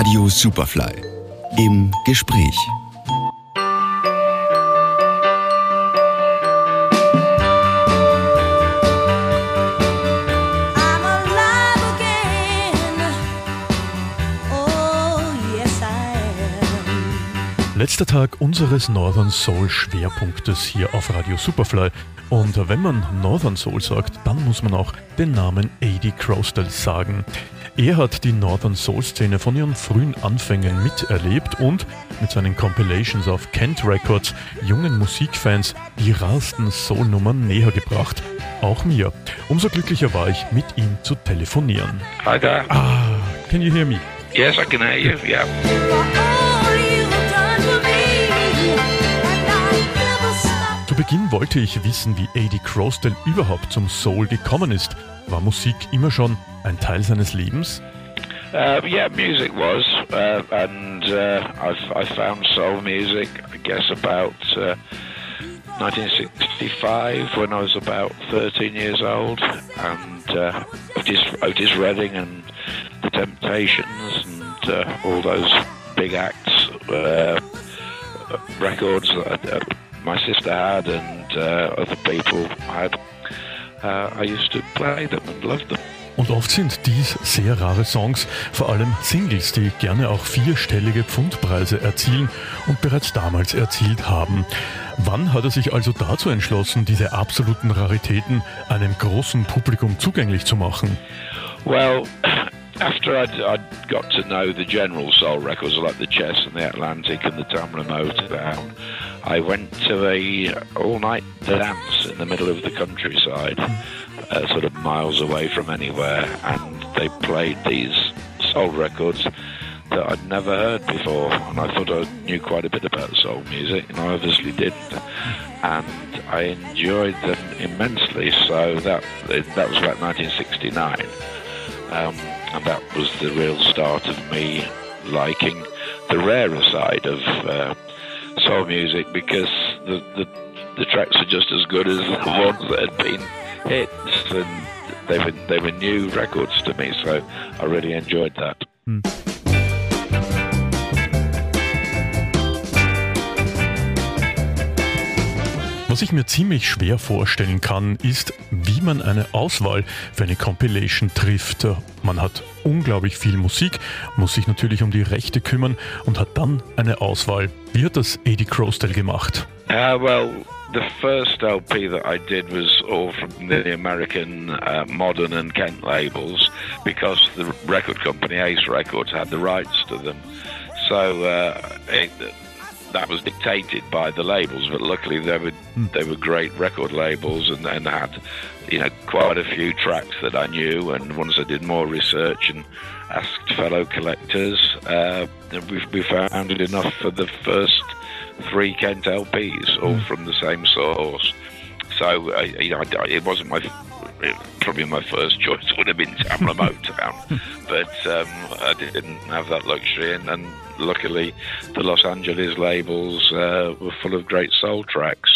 Radio Superfly im Gespräch. Letzter Tag unseres Northern Soul Schwerpunktes hier auf Radio Superfly. Und wenn man Northern Soul sagt, dann muss man auch den Namen A.D. Crostel sagen. Er hat die Northern Soul Szene von ihren frühen Anfängen miterlebt und mit seinen Compilations auf Kent Records jungen Musikfans die rarsten Soul-Nummern näher gebracht. Auch mir. Umso glücklicher war ich, mit ihm zu telefonieren. Hi there. Ah, can you hear me? Yes, I can hear you. Yeah. Beginn wollte ich wissen, wie A.D. Crosdale überhaupt zum Soul gekommen ist. War Musik immer schon ein Teil seines Lebens? Uh, yeah, music was, uh, and uh, I, I found soul music, I guess, about uh, 1965 when I was about 13 years old, and uh, Otis, Otis Redding and the Temptations and uh, all those big acts, uh, records that uh, my sister had and uh, other people had. Uh, I used to play them and love them. Und oft sind dies sehr rare Songs, vor allem Singles, die gerne auch vierstellige Pfundpreise erzielen und bereits damals erzielt haben. Wann hat er sich also dazu entschlossen, diese absoluten Raritäten einem großen Publikum zugänglich zu machen? Well, after I'd, I'd got to know the general soul records like the Chess and the Atlantic and the Tamla Motown, I went to a all-night dance in the middle of the countryside, uh, sort of miles away from anywhere, and they played these soul records that I'd never heard before, and I thought I knew quite a bit about soul music, and I obviously didn't, and I enjoyed them immensely. So that that was about 1969. Um, and that was the real start of me liking the rarer side of uh, soul music because the, the the tracks are just as good as the ones that had been hits, and they were they were new records to me. So I really enjoyed that. Hmm. Was ich mir ziemlich schwer vorstellen kann, ist, wie man eine Auswahl für eine Compilation trifft. Man hat unglaublich viel Musik, muss sich natürlich um die Rechte kümmern und hat dann eine Auswahl. Wie hat das Eddie Crosdale gemacht? Uh, well, the first LP that I did was all from the American uh, Modern and Kent labels because the record company Ace Records had the rights to them. So uh, it, that was dictated by the labels, but luckily they were they were great record labels and, and had you know quite a few tracks that I knew. And once I did more research and asked fellow collectors, uh, we, we found it enough for the first three Kent LPs, all from the same source. So uh, you know, it wasn't my probably my first choice would have been Tamla Motown, but um, I didn't have that luxury, and, and luckily the Los Angeles labels uh, were full of great soul tracks.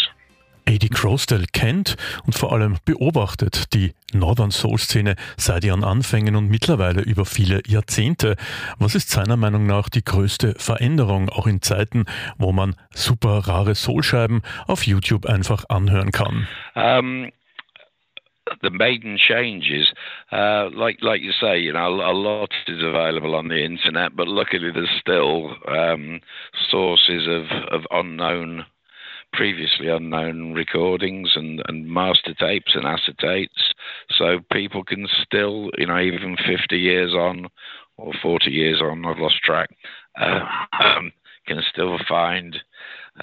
A.D. Crosdale kennt und vor allem beobachtet die Northern Soul Szene seit ihren Anfängen und mittlerweile über viele Jahrzehnte. Was ist seiner Meinung nach die größte Veränderung, auch in Zeiten, wo man super rare Soulscheiben auf YouTube einfach anhören kann? Um, the maiden changes, uh, like like you say, you know, a lot is available on the internet, but luckily there's still um, sources of, of unknown, previously unknown recordings and, and master tapes and acetates, so people can still, you know, even 50 years on or 40 years on, I've lost track, uh, um, can still find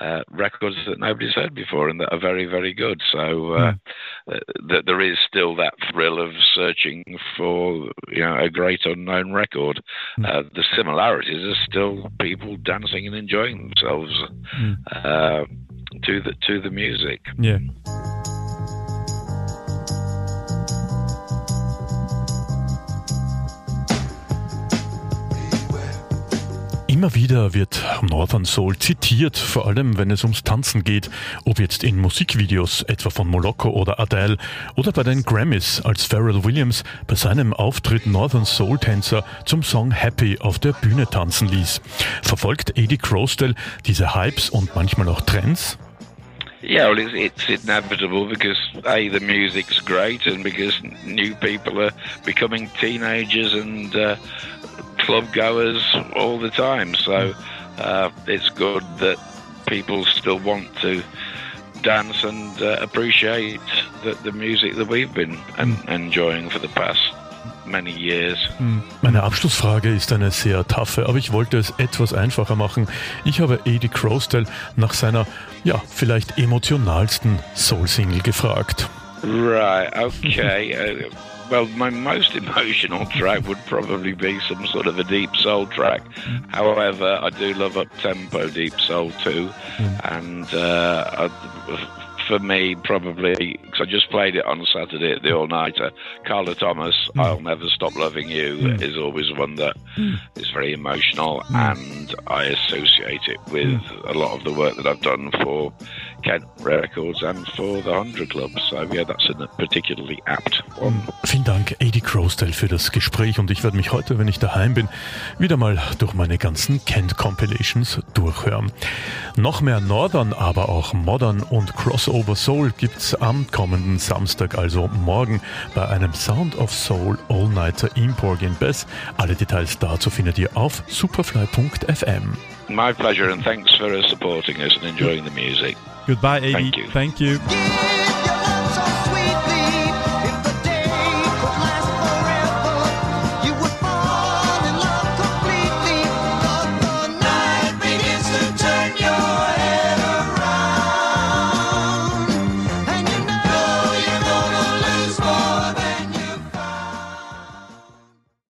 uh, records that nobody's heard before and that are very, very good. So uh, Hmm. th- there is still that thrill of searching for you know a great unknown record. Uh, the similarities are still people dancing and enjoying themselves uh, to the to the music. Yeah. Immer wieder wird Northern Soul zitiert, vor allem wenn es ums Tanzen geht, ob jetzt in Musikvideos, etwa von Moloko oder Adele, oder bei den Grammys, als Pharrell Williams bei seinem Auftritt Northern Soul Tänzer zum Song Happy auf der Bühne tanzen ließ. Verfolgt Eddie Crostel diese Hypes und manchmal auch Trends? Yeah, well, it's, it's inevitable because a the music's great and because new people are becoming teenagers and uh, club goers all the time. So uh, it's good that people still want to dance and uh, appreciate the, the music that we've been en enjoying for the past many years. Hm. Meine Abschlussfrage ist eine sehr taffe, aber ich wollte es etwas einfacher machen. Ich habe Eddie Crostel nach seiner, ja, vielleicht emotionalsten Soul-Single gefragt. Right, okay. well, my most emotional track would probably be some sort of a deep soul track. However, I do love up tempo deep soul too, mm. and uh, I, for me, probably because I just played it on Saturday at the All Nighter. Carla Thomas, mm. "I'll Never Stop Loving You" mm. is always one that mm. is very emotional, mm. and I associate it with mm. a lot of the work that I've done for Kent Records and for the Hundred Club. So yeah, that's a particularly apt one. Mm. Vielen Dank, Eddie Crosdale, für das Gespräch und ich werde mich heute, wenn ich daheim bin, wieder mal durch meine ganzen Kent Compilations durchhören. Noch mehr Northern, aber auch Modern und Crossover Soul gibt's am kommenden Samstag, also morgen, bei einem Sound of Soul All-Nighter Porgy Bess. Alle Details dazu findet ihr auf superfly.fm. My pleasure and thanks for supporting us and enjoying the music. Goodbye, Amy. Thank you. Thank you.